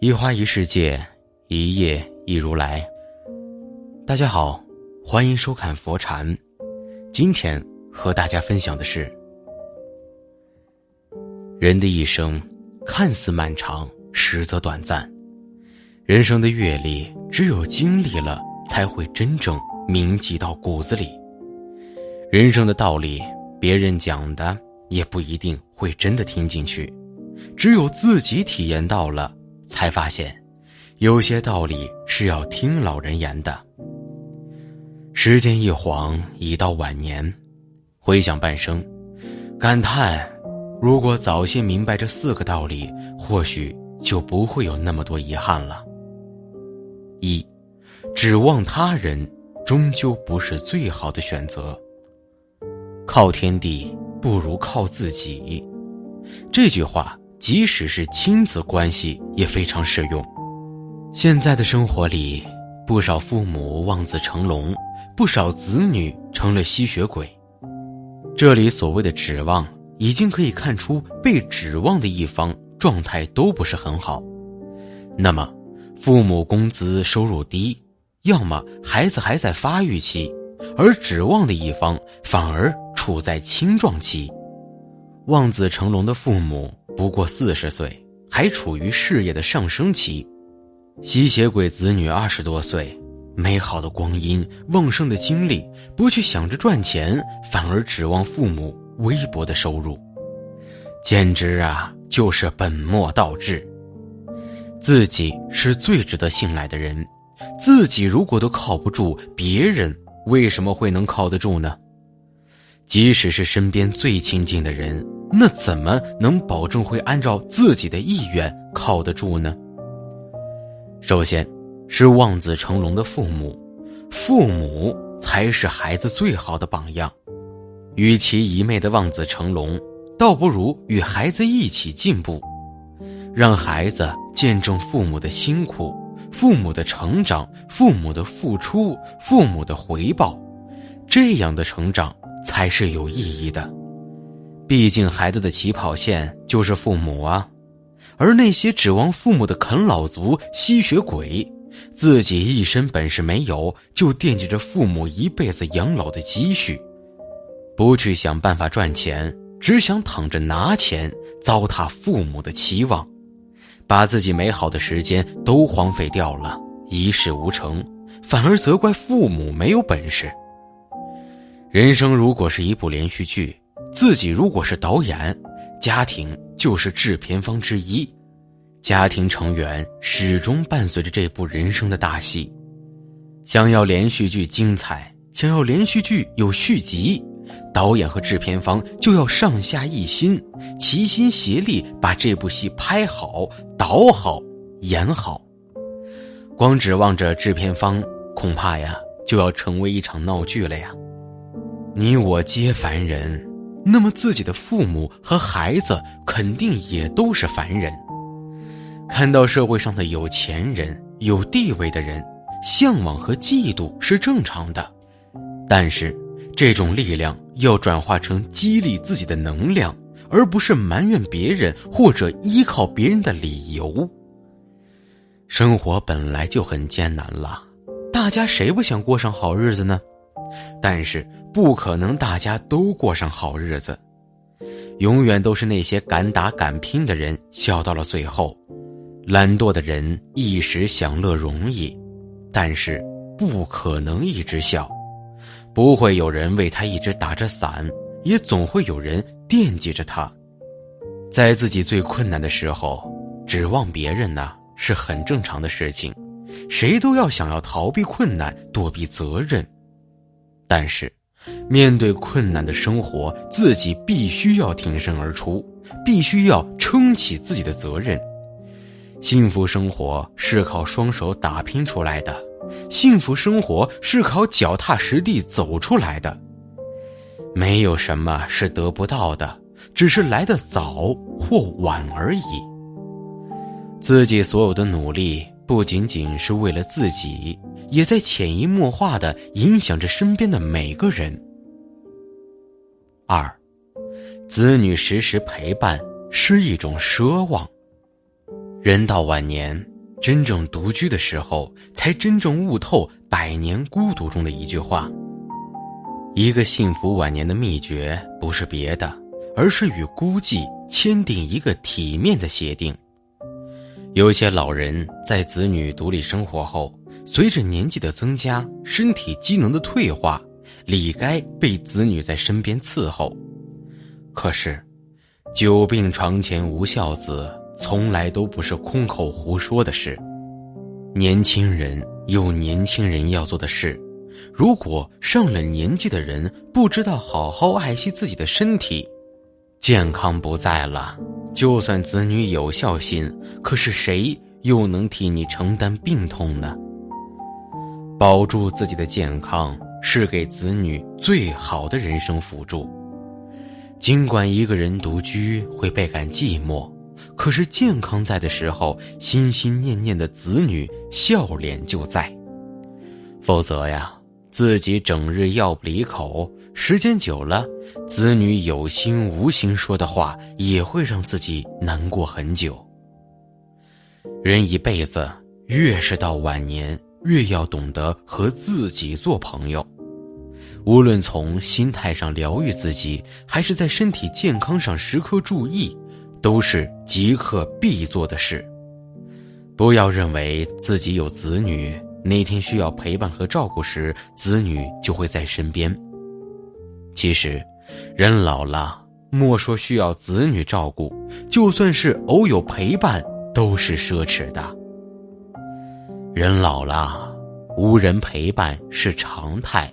一花一世界，一叶一如来。大家好，欢迎收看佛禅。今天和大家分享的是：人的一生看似漫长，实则短暂。人生的阅历，只有经历了，才会真正铭记到骨子里。人生的道理，别人讲的也不一定会真的听进去，只有自己体验到了，才发现，有些道理是要听老人言的。时间一晃，已到晚年，回想半生，感叹，如果早些明白这四个道理，或许就不会有那么多遗憾了。一，指望他人，终究不是最好的选择。靠天地不如靠自己，这句话即使是亲子关系也非常适用。现在的生活里，不少父母望子成龙，不少子女成了吸血鬼。这里所谓的指望，已经可以看出被指望的一方状态都不是很好。那么。父母工资收入低，要么孩子还在发育期，而指望的一方反而处在青壮期。望子成龙的父母不过四十岁，还处于事业的上升期；吸血鬼子女二十多岁，美好的光阴、旺盛的精力，不去想着赚钱，反而指望父母微薄的收入，简直啊，就是本末倒置。自己是最值得信赖的人，自己如果都靠不住，别人为什么会能靠得住呢？即使是身边最亲近的人，那怎么能保证会按照自己的意愿靠得住呢？首先，是望子成龙的父母，父母才是孩子最好的榜样。与其一昧的望子成龙，倒不如与孩子一起进步。让孩子见证父母的辛苦、父母的成长、父母的付出、父母的回报，这样的成长才是有意义的。毕竟孩子的起跑线就是父母啊，而那些指望父母的啃老族、吸血鬼，自己一身本事没有，就惦记着父母一辈子养老的积蓄，不去想办法赚钱，只想躺着拿钱，糟蹋父母的期望。把自己美好的时间都荒废掉了，一事无成，反而责怪父母没有本事。人生如果是一部连续剧，自己如果是导演，家庭就是制片方之一，家庭成员始终伴随着这部人生的大戏。想要连续剧精彩，想要连续剧有续集。导演和制片方就要上下一心，齐心协力把这部戏拍好、导好、演好。光指望着制片方，恐怕呀就要成为一场闹剧了呀。你我皆凡人，那么自己的父母和孩子肯定也都是凡人。看到社会上的有钱人、有地位的人，向往和嫉妒是正常的，但是。这种力量要转化成激励自己的能量，而不是埋怨别人或者依靠别人的理由。生活本来就很艰难了，大家谁不想过上好日子呢？但是不可能大家都过上好日子，永远都是那些敢打敢拼的人笑到了最后，懒惰的人一时享乐容易，但是不可能一直笑。不会有人为他一直打着伞，也总会有人惦记着他。在自己最困难的时候，指望别人呢是很正常的事情，谁都要想要逃避困难、躲避责任。但是，面对困难的生活，自己必须要挺身而出，必须要撑起自己的责任。幸福生活是靠双手打拼出来的。幸福生活是靠脚踏实地走出来的，没有什么是得不到的，只是来的早或晚而已。自己所有的努力不仅仅是为了自己，也在潜移默化的影响着身边的每个人。二，子女时时陪伴是一种奢望。人到晚年。真正独居的时候，才真正悟透百年孤独中的一句话：一个幸福晚年的秘诀，不是别的，而是与孤寂签订一个体面的协定。有些老人在子女独立生活后，随着年纪的增加，身体机能的退化，理该被子女在身边伺候。可是，久病床前无孝子，从来都不是空口胡说的事。年轻人有年轻人要做的事，如果上了年纪的人不知道好好爱惜自己的身体，健康不在了。就算子女有孝心，可是谁又能替你承担病痛呢？保住自己的健康，是给子女最好的人生辅助。尽管一个人独居会倍感寂寞，可是健康在的时候，心心念念的子女笑脸就在。否则呀，自己整日药不离口。时间久了，子女有心无心说的话也会让自己难过很久。人一辈子越是到晚年，越要懂得和自己做朋友。无论从心态上疗愈自己，还是在身体健康上时刻注意，都是即刻必做的事。不要认为自己有子女，那天需要陪伴和照顾时，子女就会在身边。其实，人老了，莫说需要子女照顾，就算是偶有陪伴，都是奢侈的。人老了，无人陪伴是常态，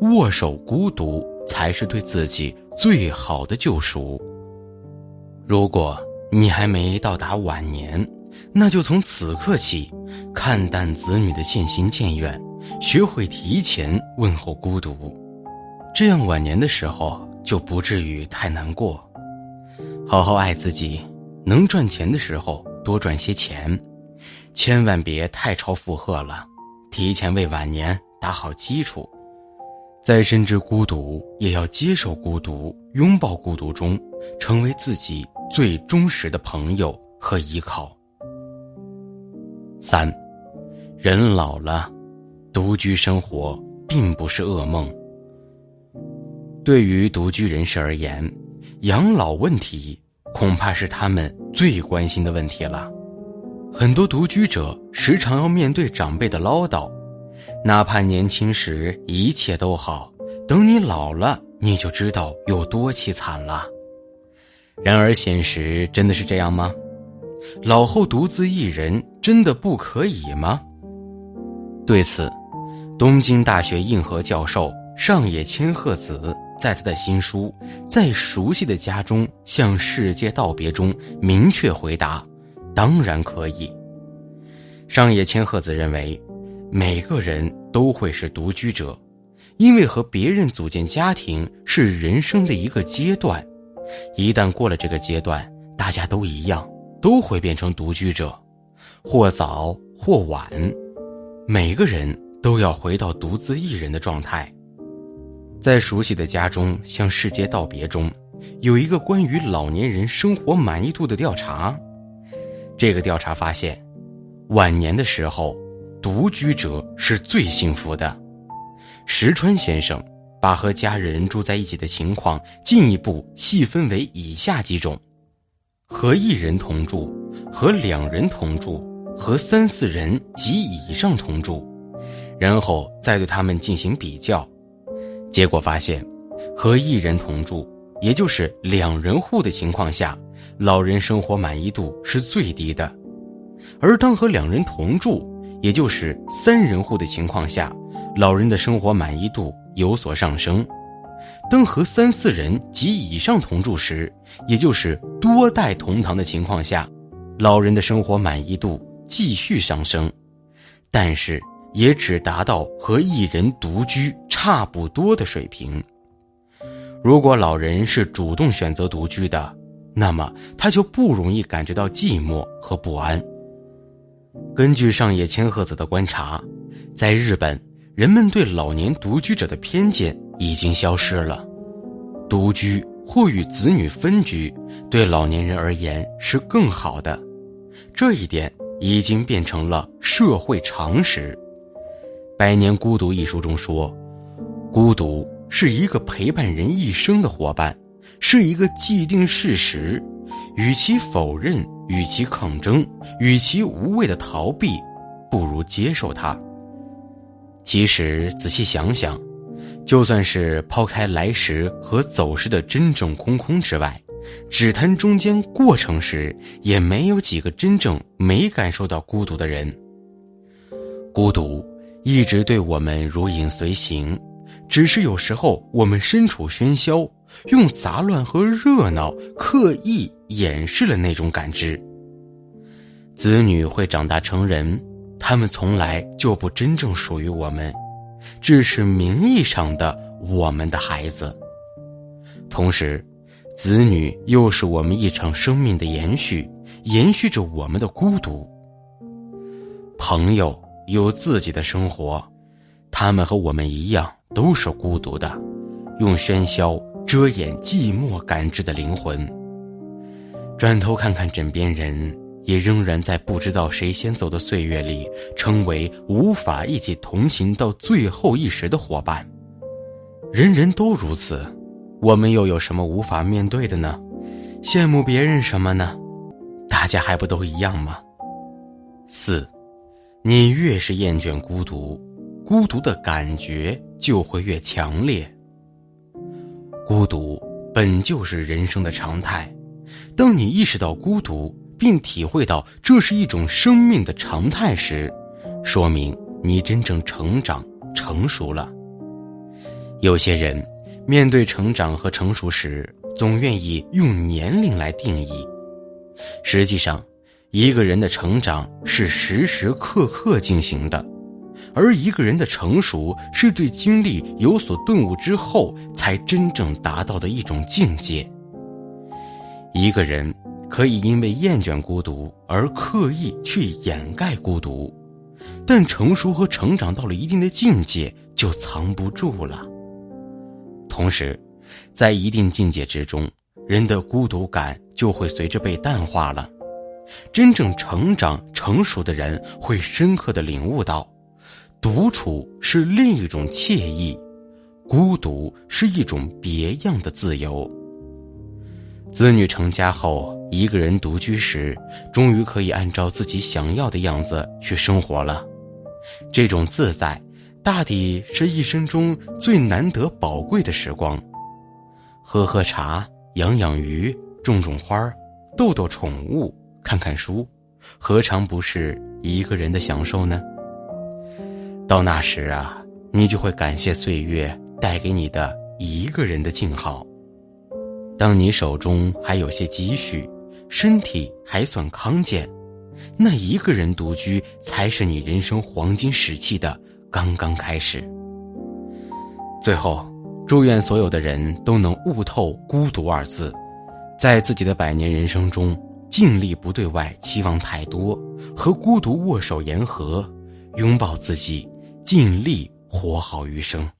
握手孤独才是对自己最好的救赎。如果你还没到达晚年，那就从此刻起，看淡子女的渐行渐远，学会提前问候孤独。这样晚年的时候就不至于太难过，好好爱自己，能赚钱的时候多赚些钱，千万别太超负荷了，提前为晚年打好基础。在深知孤独，也要接受孤独，拥抱孤独中，成为自己最忠实的朋友和依靠。三，人老了，独居生活并不是噩梦。对于独居人士而言，养老问题恐怕是他们最关心的问题了。很多独居者时常要面对长辈的唠叨，哪怕年轻时一切都好，等你老了，你就知道有多凄惨了。然而，现实真的是这样吗？老后独自一人真的不可以吗？对此，东京大学硬核教授上野千鹤子。在他的新书《在熟悉的家中向世界道别》中，明确回答：“当然可以。”上野千鹤子认为，每个人都会是独居者，因为和别人组建家庭是人生的一个阶段，一旦过了这个阶段，大家都一样，都会变成独居者，或早或晚，每个人都要回到独自一人的状态。在熟悉的家中向世界道别中，有一个关于老年人生活满意度的调查。这个调查发现，晚年的时候，独居者是最幸福的。石川先生把和家人住在一起的情况进一步细分为以下几种：和一人同住、和两人同住、和三四人及以上同住，然后再对他们进行比较。结果发现，和一人同住，也就是两人户的情况下，老人生活满意度是最低的；而当和两人同住，也就是三人户的情况下，老人的生活满意度有所上升；当和三四人及以上同住时，也就是多代同堂的情况下，老人的生活满意度继续上升，但是。也只达到和一人独居差不多的水平。如果老人是主动选择独居的，那么他就不容易感觉到寂寞和不安。根据上野千鹤子的观察，在日本，人们对老年独居者的偏见已经消失了。独居或与子女分居，对老年人而言是更好的。这一点已经变成了社会常识。《百年孤独》一书中说，孤独是一个陪伴人一生的伙伴，是一个既定事实。与其否认，与其抗争，与其无谓的逃避，不如接受它。其实仔细想想，就算是抛开来时和走时的真正空空之外，只谈中间过程时，也没有几个真正没感受到孤独的人。孤独一直对我们如影随形，只是有时候我们身处喧嚣。用杂乱和热闹刻意掩饰了那种感知。子女会长大成人，他们从来就不真正属于我们，只是名义上的我们的孩子。同时，子女又是我们一场生命的延续，延续着我们的孤独。朋友有自己的生活，他们和我们一样都是孤独的，用喧嚣。遮掩寂寞感知的灵魂。转头看看枕边人，也仍然在不知道谁先走的岁月里，成为无法一起同行到最后一时的伙伴。人人都如此，我们又有什么无法面对的呢？羡慕别人什么呢？大家还不都一样吗？四，你越是厌倦孤独，孤独的感觉就会越强烈。孤独本就是人生的常态，当你意识到孤独，并体会到这是一种生命的常态时，说明你真正成长成熟了。有些人面对成长和成熟时，总愿意用年龄来定义，实际上，一个人的成长是时时刻刻进行的。而一个人的成熟，是对经历有所顿悟之后，才真正达到的一种境界。一个人可以因为厌倦孤独而刻意去掩盖孤独，但成熟和成长到了一定的境界，就藏不住了。同时，在一定境界之中，人的孤独感就会随着被淡化了。真正成长成熟的人，会深刻的领悟到。独处是另一种惬意，孤独是一种别样的自由。子女成家后，一个人独居时，终于可以按照自己想要的样子去生活了。这种自在，大抵是一生中最难得宝贵的时光。喝喝茶，养养鱼，种种花，逗逗宠物，看看书，何尝不是一个人的享受呢？到那时啊，你就会感谢岁月带给你的一个人的静好。当你手中还有些积蓄，身体还算康健，那一个人独居才是你人生黄金时期的刚刚开始。最后，祝愿所有的人都能悟透“孤独”二字，在自己的百年人生中，尽力不对外期望太多，和孤独握手言和，拥抱自己。尽力活好余生。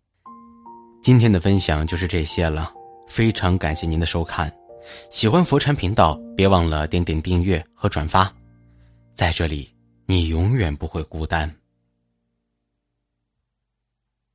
今天的分享就是这些了，非常感谢您的收看。喜欢佛禅频道，别忘了点点订阅和转发。在这里，你永远不会孤单。